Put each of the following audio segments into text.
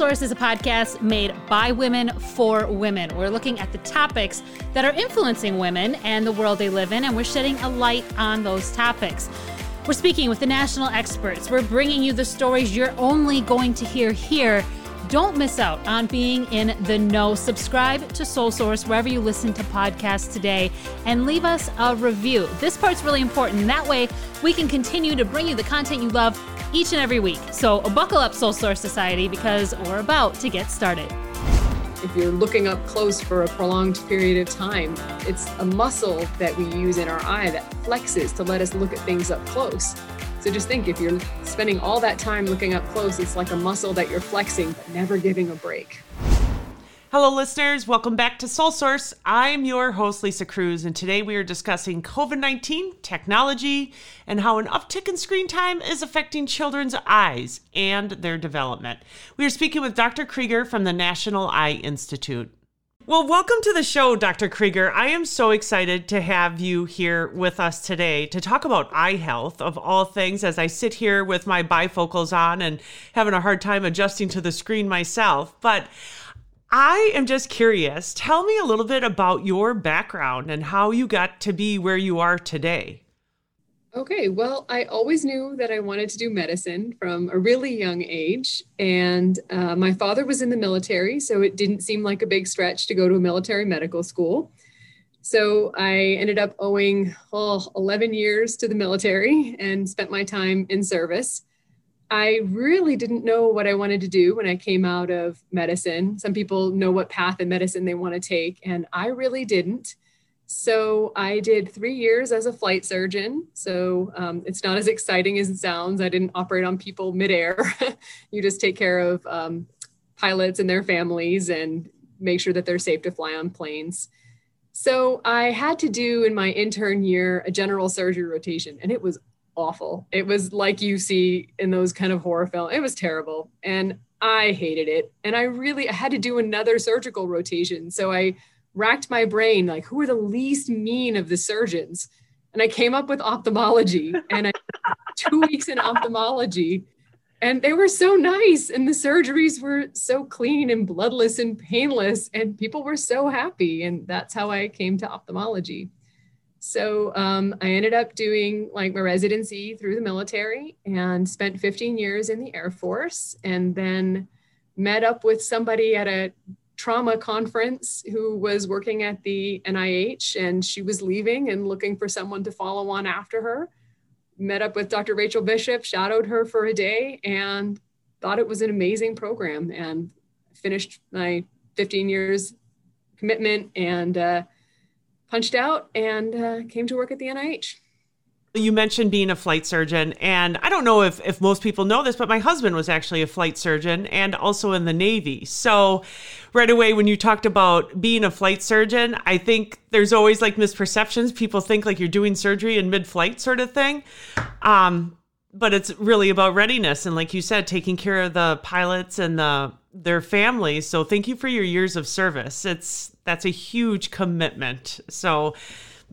Source is a podcast made by women for women. We're looking at the topics that are influencing women and the world they live in, and we're shedding a light on those topics. We're speaking with the national experts. We're bringing you the stories you're only going to hear here. Don't miss out on being in the know. Subscribe to Soul Source wherever you listen to podcasts today and leave us a review. This part's really important. That way, we can continue to bring you the content you love each and every week. So, buckle up, Soul Source Society, because we're about to get started if you're looking up close for a prolonged period of time, it's a muscle that we use in our eye that flexes to let us look at things up close. So just think if you're spending all that time looking up close, it's like a muscle that you're flexing but never giving a break. Hello, listeners. Welcome back to Soul Source. I'm your host, Lisa Cruz, and today we are discussing COVID 19, technology, and how an uptick in screen time is affecting children's eyes and their development. We are speaking with Dr. Krieger from the National Eye Institute. Well, welcome to the show, Dr. Krieger. I am so excited to have you here with us today to talk about eye health of all things as I sit here with my bifocals on and having a hard time adjusting to the screen myself. But I am just curious. Tell me a little bit about your background and how you got to be where you are today. Okay, well, I always knew that I wanted to do medicine from a really young age. And uh, my father was in the military, so it didn't seem like a big stretch to go to a military medical school. So I ended up owing oh, 11 years to the military and spent my time in service. I really didn't know what I wanted to do when I came out of medicine. Some people know what path in medicine they want to take, and I really didn't. So I did three years as a flight surgeon. So um, it's not as exciting as it sounds. I didn't operate on people midair. you just take care of um, pilots and their families and make sure that they're safe to fly on planes. So I had to do in my intern year a general surgery rotation, and it was awful. It was like you see in those kind of horror films. It was terrible. And I hated it. And I really I had to do another surgical rotation. So I racked my brain like who are the least mean of the surgeons? And I came up with ophthalmology and I two weeks in ophthalmology and they were so nice and the surgeries were so clean and bloodless and painless and people were so happy and that's how I came to ophthalmology. So um, I ended up doing like my residency through the military and spent 15 years in the Air Force and then met up with somebody at a trauma conference who was working at the NIH and she was leaving and looking for someone to follow on after her. Met up with Dr. Rachel Bishop, shadowed her for a day and thought it was an amazing program and finished my 15 years commitment and uh, punched out and uh, came to work at the NIH. You mentioned being a flight surgeon, and I don't know if, if most people know this, but my husband was actually a flight surgeon and also in the Navy. So, right away, when you talked about being a flight surgeon, I think there's always like misperceptions. People think like you're doing surgery in mid flight, sort of thing. Um, but it's really about readiness and, like you said, taking care of the pilots and the their families. So, thank you for your years of service. It's that's a huge commitment. So,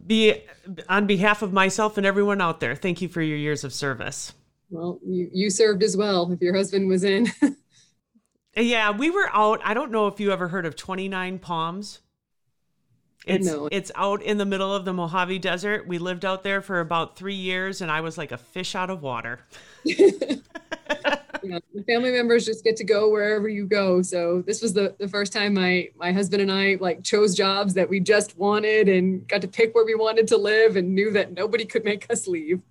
be on behalf of myself and everyone out there, thank you for your years of service. Well, you, you served as well if your husband was in. yeah, we were out. I don't know if you ever heard of 29 Palms. It's no. it's out in the middle of the Mojave Desert. We lived out there for about three years, and I was like a fish out of water. yeah, family members just get to go wherever you go. So this was the, the first time my my husband and I like chose jobs that we just wanted and got to pick where we wanted to live and knew that nobody could make us leave.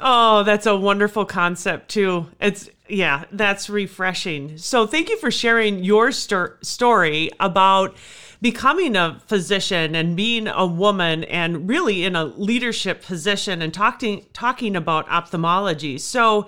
Oh, that's a wonderful concept too. It's yeah, that's refreshing. So thank you for sharing your st- story about becoming a physician and being a woman and really in a leadership position and talking talking about ophthalmology. So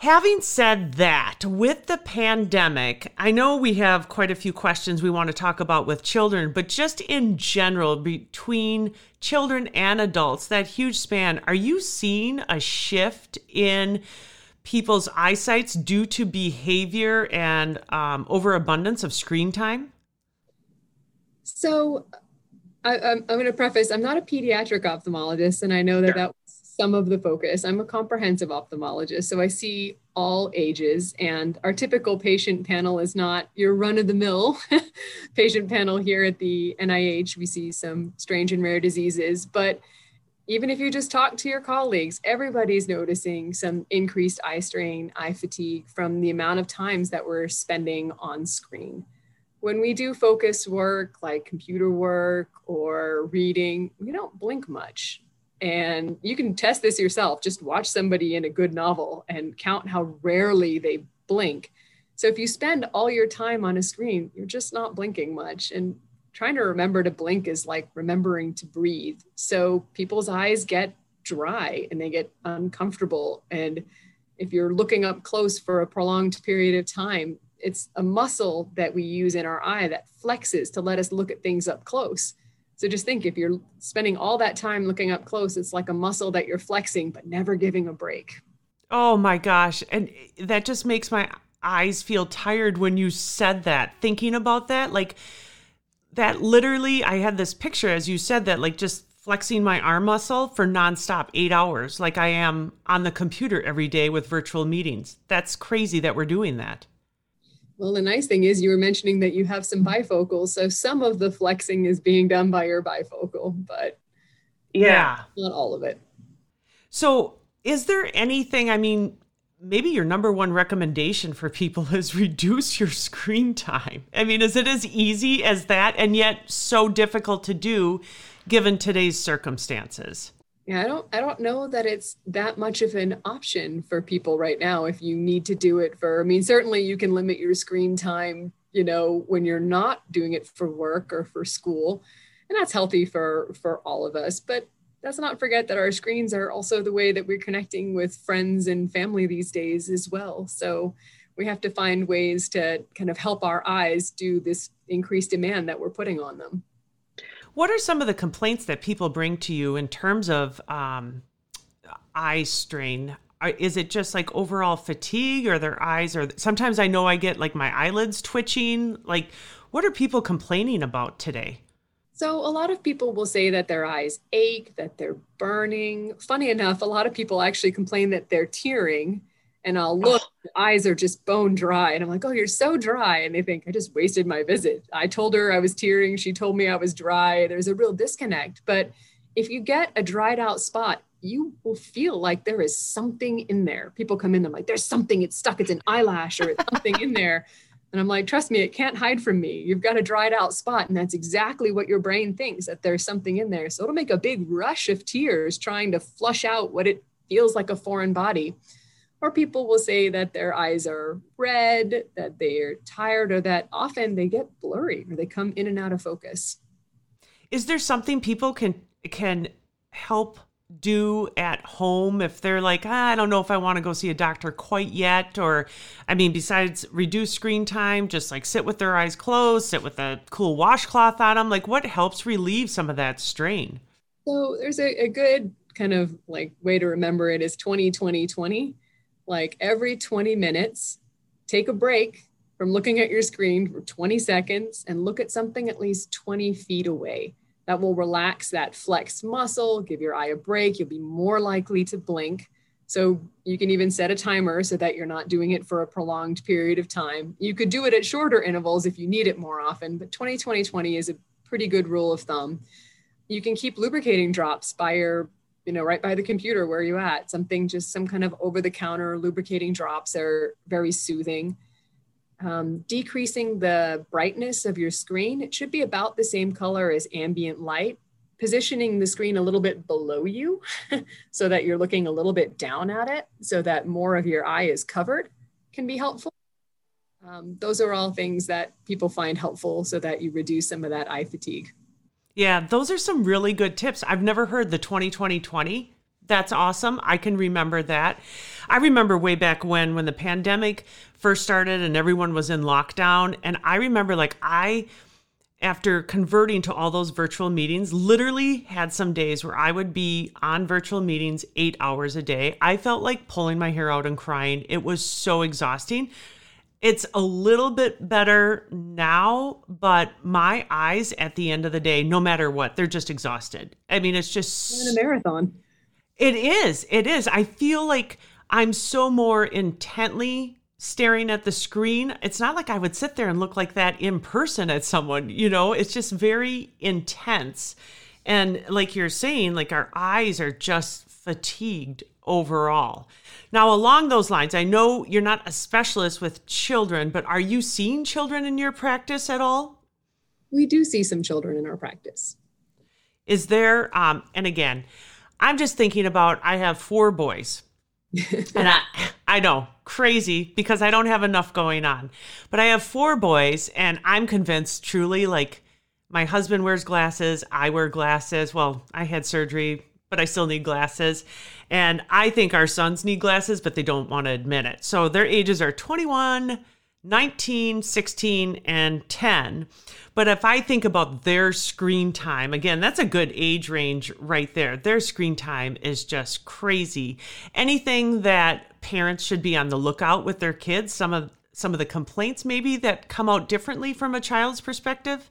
Having said that, with the pandemic, I know we have quite a few questions we want to talk about with children, but just in general, between children and adults, that huge span, are you seeing a shift in people's eyesights due to behavior and um, overabundance of screen time? So, I, am going to preface I'm not a pediatric ophthalmologist, and I know that sure. that some of the focus. I'm a comprehensive ophthalmologist, so I see all ages. And our typical patient panel is not your run of the mill patient panel here at the NIH. We see some strange and rare diseases, but even if you just talk to your colleagues, everybody's noticing some increased eye strain, eye fatigue from the amount of times that we're spending on screen. When we do focus work like computer work or reading, we don't blink much. And you can test this yourself. Just watch somebody in a good novel and count how rarely they blink. So if you spend all your time on a screen, you're just not blinking much. And trying to remember to blink is like remembering to breathe. So people's eyes get dry and they get uncomfortable. And if you're looking up close for a prolonged period of time, it's a muscle that we use in our eye that flexes to let us look at things up close. So just think if you're spending all that time looking up close, it's like a muscle that you're flexing, but never giving a break. Oh my gosh. And that just makes my eyes feel tired when you said that. Thinking about that, like, that literally, I had this picture as you said that, like just flexing my arm muscle for nonstop eight hours, like I am on the computer every day with virtual meetings. That's crazy that we're doing that. Well, the nice thing is you were mentioning that you have some bifocals. So some of the flexing is being done by your bifocal, but yeah, not all of it. So is there anything, I mean, maybe your number one recommendation for people is reduce your screen time. I mean, is it as easy as that and yet so difficult to do given today's circumstances? Yeah, I don't I don't know that it's that much of an option for people right now if you need to do it for I mean certainly you can limit your screen time, you know, when you're not doing it for work or for school. And that's healthy for for all of us, but let's not forget that our screens are also the way that we're connecting with friends and family these days as well. So we have to find ways to kind of help our eyes do this increased demand that we're putting on them. What are some of the complaints that people bring to you in terms of um, eye strain? Is it just like overall fatigue or their eyes or sometimes I know I get like my eyelids twitching? Like, what are people complaining about today? So, a lot of people will say that their eyes ache, that they're burning. Funny enough, a lot of people actually complain that they're tearing. And I'll look, oh. eyes are just bone dry. And I'm like, oh, you're so dry. And they think I just wasted my visit. I told her I was tearing. She told me I was dry. There's a real disconnect. But if you get a dried out spot, you will feel like there is something in there. People come in, I'm like, there's something, it's stuck, it's an eyelash or it's something in there. And I'm like, trust me, it can't hide from me. You've got a dried out spot. And that's exactly what your brain thinks that there's something in there. So it'll make a big rush of tears trying to flush out what it feels like a foreign body. Or people will say that their eyes are red, that they're tired, or that often they get blurry or they come in and out of focus. Is there something people can can help do at home if they're like, ah, I don't know if I want to go see a doctor quite yet? Or, I mean, besides reduce screen time, just like sit with their eyes closed, sit with a cool washcloth on them. Like, what helps relieve some of that strain? So, there's a, a good kind of like way to remember it is 20 20 20. Like, every 20 minutes, take a break from looking at your screen for 20 seconds and look at something at least 20 feet away that will relax that flexed muscle, give your eye a break. You'll be more likely to blink. So you can even set a timer so that you're not doing it for a prolonged period of time. You could do it at shorter intervals if you need it more often, but 20 20 20 is a pretty good rule of thumb. You can keep lubricating drops by your, you know, right by the computer where you at. Something just some kind of over the counter lubricating drops are very soothing um, decreasing the brightness of your screen. It should be about the same color as ambient light. Positioning the screen a little bit below you so that you're looking a little bit down at it so that more of your eye is covered can be helpful. Um, those are all things that people find helpful so that you reduce some of that eye fatigue. Yeah, those are some really good tips. I've never heard the 20 20 20 that's awesome. I can remember that. I remember way back when when the pandemic first started and everyone was in lockdown and I remember like I after converting to all those virtual meetings, literally had some days where I would be on virtual meetings 8 hours a day. I felt like pulling my hair out and crying. It was so exhausting. It's a little bit better now, but my eyes at the end of the day, no matter what, they're just exhausted. I mean, it's just in a marathon. It is. It is. I feel like I'm so more intently staring at the screen. It's not like I would sit there and look like that in person at someone, you know, it's just very intense. And like you're saying, like our eyes are just fatigued overall. Now, along those lines, I know you're not a specialist with children, but are you seeing children in your practice at all? We do see some children in our practice. Is there, um, and again, I'm just thinking about I have four boys. and I, I know, crazy because I don't have enough going on. But I have four boys, and I'm convinced truly like my husband wears glasses, I wear glasses. Well, I had surgery, but I still need glasses. And I think our sons need glasses, but they don't want to admit it. So their ages are 21, 19, 16, and 10. But if I think about their screen time, again, that's a good age range right there. Their screen time is just crazy. Anything that parents should be on the lookout with their kids, some of some of the complaints maybe that come out differently from a child's perspective?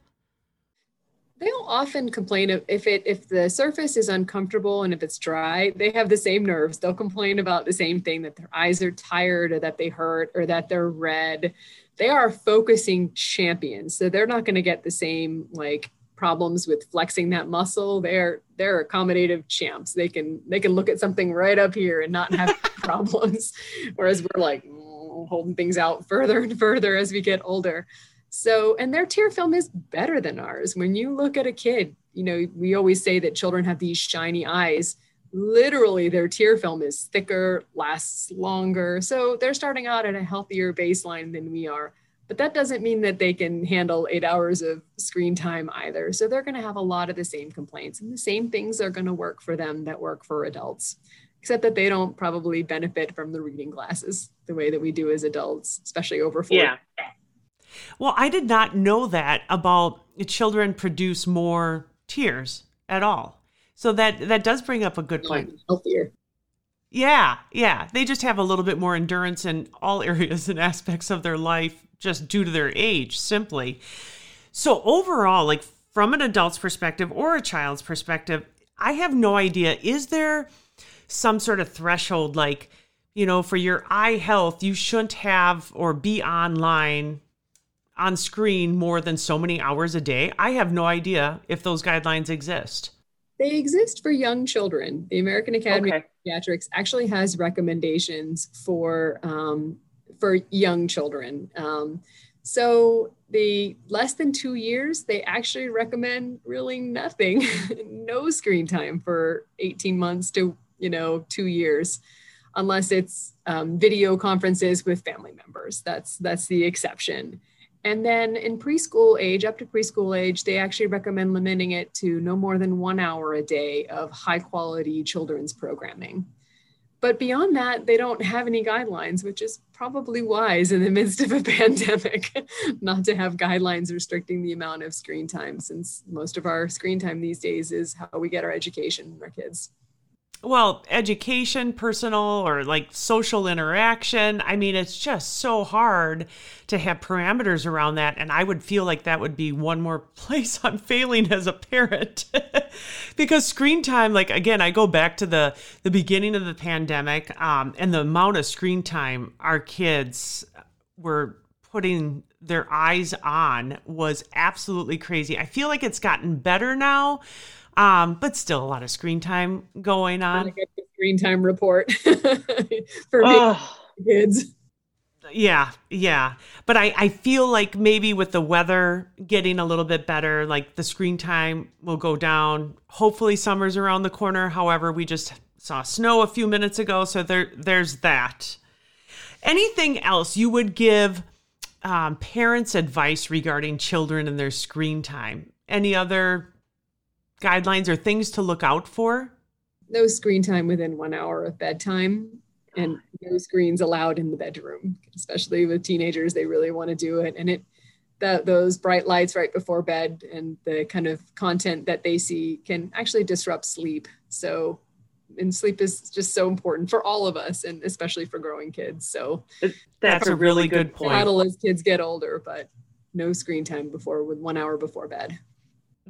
They'll often complain if it if the surface is uncomfortable and if it's dry they have the same nerves. They'll complain about the same thing that their eyes are tired or that they hurt or that they're red. They are focusing champions so they're not going to get the same like problems with flexing that muscle. They're they're accommodative champs. They can they can look at something right up here and not have problems. Whereas we're like mm, holding things out further and further as we get older so, and their tear film is better than ours. When you look at a kid, you know, we always say that children have these shiny eyes. Literally, their tear film is thicker, lasts longer. So, they're starting out at a healthier baseline than we are. But that doesn't mean that they can handle eight hours of screen time either. So, they're going to have a lot of the same complaints, and the same things are going to work for them that work for adults except that they don't probably benefit from the reading glasses the way that we do as adults, especially over 40. Yeah. Well, I did not know that about children produce more tears at all. So that that does bring up a good point. Healthier. Yeah, yeah. They just have a little bit more endurance in all areas and aspects of their life just due to their age, simply. So overall, like from an adult's perspective or a child's perspective, I have no idea. Is there some sort of threshold like, you know, for your eye health, you shouldn't have or be online on screen more than so many hours a day? I have no idea if those guidelines exist. They exist for young children. The American Academy okay. of Pediatrics actually has recommendations for um, for young children. Um, so the less than two years, they actually recommend really nothing, no screen time for 18 months to you know two years, unless it's um, video conferences with family members. That's that's the exception. And then in preschool age, up to preschool age, they actually recommend limiting it to no more than one hour a day of high quality children's programming. But beyond that, they don't have any guidelines, which is probably wise in the midst of a pandemic not to have guidelines restricting the amount of screen time, since most of our screen time these days is how we get our education our kids well, education, personal or like social interaction. I mean, it's just so hard to have parameters around that. And I would feel like that would be one more place I'm failing as a parent. because screen time, like again, I go back to the the beginning of the pandemic, um, and the amount of screen time our kids were putting their eyes on was absolutely crazy. I feel like it's gotten better now um, but still a lot of screen time going on. screen time report for oh. kids. Yeah, yeah. But I, I feel like maybe with the weather getting a little bit better, like the screen time will go down. Hopefully summer's around the corner. However, we just saw snow a few minutes ago, so there there's that. Anything else you would give um, parents advice regarding children and their screen time? Any other guidelines or things to look out for? No screen time within one hour of bedtime and no screens allowed in the bedroom, especially with teenagers. They really want to do it. And it, that those bright lights right before bed and the kind of content that they see can actually disrupt sleep. So, and sleep is just so important for all of us and especially for growing kids. So that's a really good, good point. Battle as kids get older, but no screen time before with one hour before bed.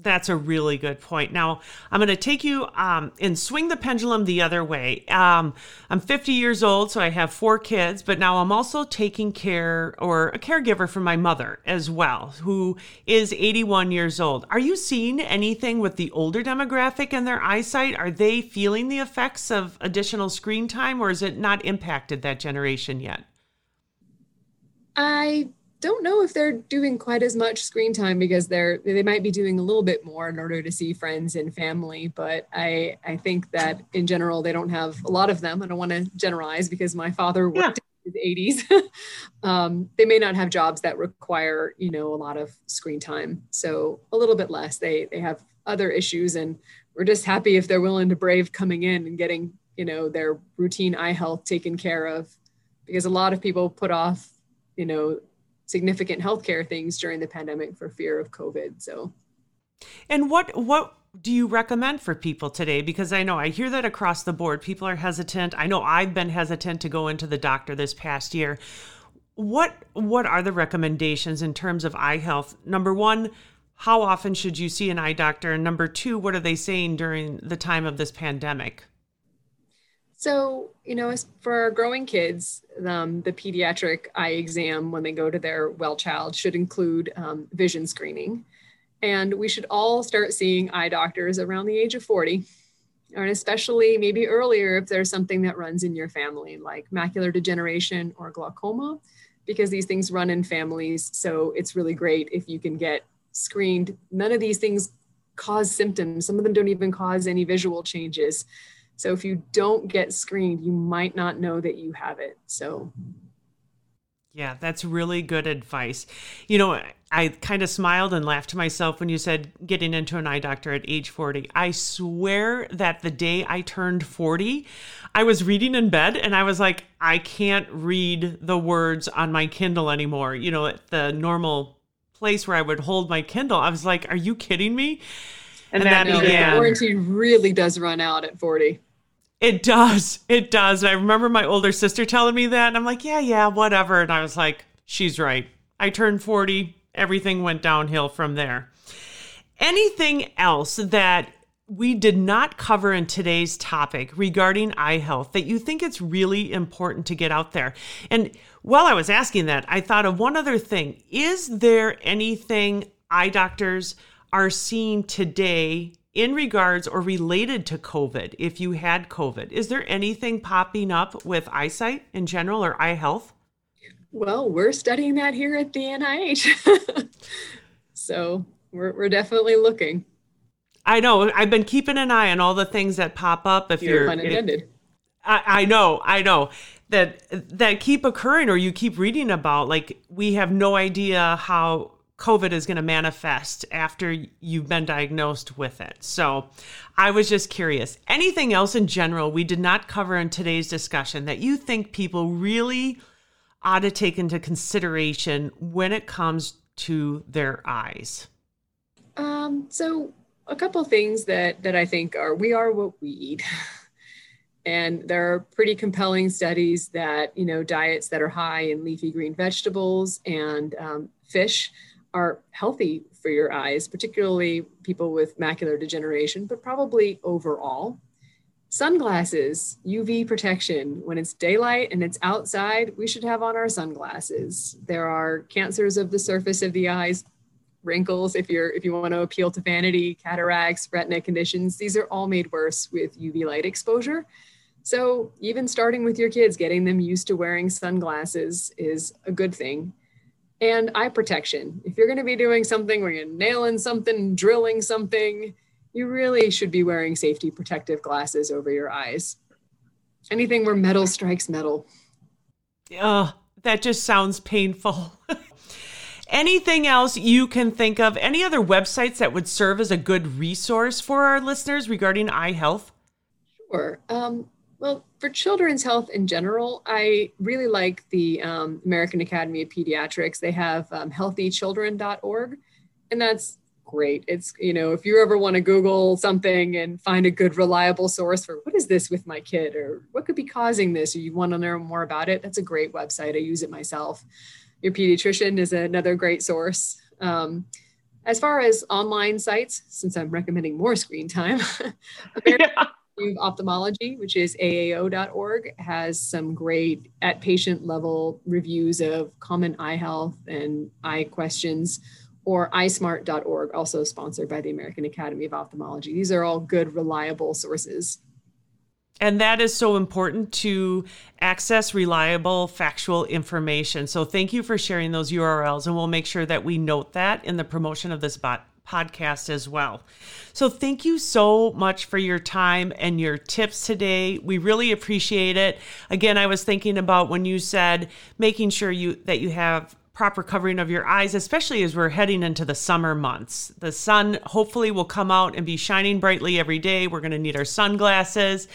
That's a really good point. Now, I'm going to take you um, and swing the pendulum the other way. Um, I'm 50 years old, so I have four kids, but now I'm also taking care or a caregiver for my mother as well, who is 81 years old. Are you seeing anything with the older demographic and their eyesight? Are they feeling the effects of additional screen time, or is it not impacted that generation yet? I don't know if they're doing quite as much screen time because they're they might be doing a little bit more in order to see friends and family but i i think that in general they don't have a lot of them. I don't want to generalize because my father worked yeah. in his 80s um, they may not have jobs that require you know a lot of screen time. So a little bit less. They they have other issues and we're just happy if they're willing to brave coming in and getting you know their routine eye health taken care of because a lot of people put off you know significant healthcare things during the pandemic for fear of COVID. So, and what what do you recommend for people today? Because I know I hear that across the board. People are hesitant. I know I've been hesitant to go into the doctor this past year. What what are the recommendations in terms of eye health? Number one, how often should you see an eye doctor? And number two, what are they saying during the time of this pandemic? So, you know, as for our growing kids, um, the pediatric eye exam when they go to their well child should include um, vision screening. And we should all start seeing eye doctors around the age of 40, and especially maybe earlier if there's something that runs in your family, like macular degeneration or glaucoma, because these things run in families. So it's really great if you can get screened. None of these things cause symptoms, some of them don't even cause any visual changes. So if you don't get screened, you might not know that you have it. So yeah, that's really good advice. You know, I kind of smiled and laughed to myself when you said getting into an eye doctor at age 40. I swear that the day I turned 40, I was reading in bed and I was like, I can't read the words on my Kindle anymore. You know, at the normal place where I would hold my Kindle. I was like, are you kidding me? And, and that, that began. Warranty really does run out at 40. It does. It does. And I remember my older sister telling me that. And I'm like, yeah, yeah, whatever. And I was like, she's right. I turned 40. Everything went downhill from there. Anything else that we did not cover in today's topic regarding eye health that you think it's really important to get out there? And while I was asking that, I thought of one other thing. Is there anything eye doctors are seeing today in regards or related to COVID, if you had COVID, is there anything popping up with eyesight in general or eye health? Well, we're studying that here at the NIH. so we're, we're definitely looking. I know. I've been keeping an eye on all the things that pop up. If you're, unintended. I, I know. I know that that keep occurring or you keep reading about. Like we have no idea how COVID is going to manifest after you've been diagnosed with it. So I was just curious. Anything else in general we did not cover in today's discussion that you think people really ought to take into consideration when it comes to their eyes? Um, so a couple things that that I think are we are what we eat. and there are pretty compelling studies that you know diets that are high in leafy green vegetables and um, fish are healthy for your eyes, particularly people with macular degeneration, but probably overall. Sunglasses, UV protection. When it's daylight and it's outside, we should have on our sunglasses. There are cancers of the surface of the eyes, wrinkles if you're if you want to appeal to vanity, cataracts, retina conditions. These are all made worse with UV light exposure. So, even starting with your kids, getting them used to wearing sunglasses is a good thing and eye protection. If you're going to be doing something where you're nailing something, drilling something, you really should be wearing safety protective glasses over your eyes. Anything where metal strikes metal. Oh, that just sounds painful. Anything else you can think of? Any other websites that would serve as a good resource for our listeners regarding eye health? Sure. Um, well, for children's health in general, I really like the um, American Academy of Pediatrics. They have um, healthychildren.org, and that's great. It's, you know, if you ever want to Google something and find a good, reliable source for what is this with my kid or what could be causing this, or you want to learn more about it, that's a great website. I use it myself. Your pediatrician is another great source. Um, as far as online sites, since I'm recommending more screen time, American. Of Ophthalmology, which is AAO.org, has some great at patient level reviews of common eye health and eye questions. Or eyesmart.org, also sponsored by the American Academy of Ophthalmology. These are all good, reliable sources. And that is so important to access reliable, factual information. So thank you for sharing those URLs, and we'll make sure that we note that in the promotion of this bot- podcast as well. So thank you so much for your time and your tips today. We really appreciate it. Again, I was thinking about when you said making sure you that you have proper covering of your eyes, especially as we're heading into the summer months. The sun hopefully will come out and be shining brightly every day. We're going to need our sunglasses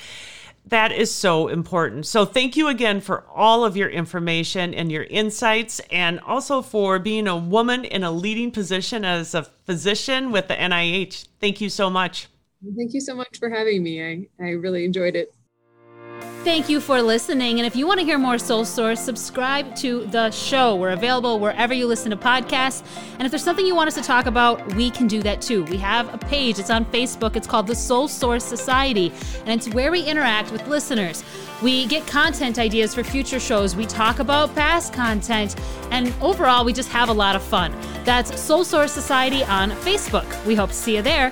that is so important. So, thank you again for all of your information and your insights, and also for being a woman in a leading position as a physician with the NIH. Thank you so much. Thank you so much for having me. I, I really enjoyed it. Thank you for listening. And if you want to hear more Soul Source, subscribe to the show. We're available wherever you listen to podcasts. And if there's something you want us to talk about, we can do that too. We have a page, it's on Facebook. It's called the Soul Source Society, and it's where we interact with listeners. We get content ideas for future shows. We talk about past content. And overall, we just have a lot of fun. That's Soul Source Society on Facebook. We hope to see you there.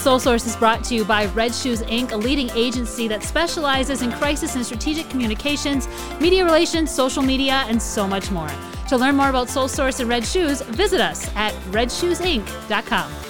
Soul Source is brought to you by Red Shoes Inc., a leading agency that specializes in crisis and strategic communications, media relations, social media, and so much more. To learn more about Soul Source and Red Shoes, visit us at redshoesinc.com.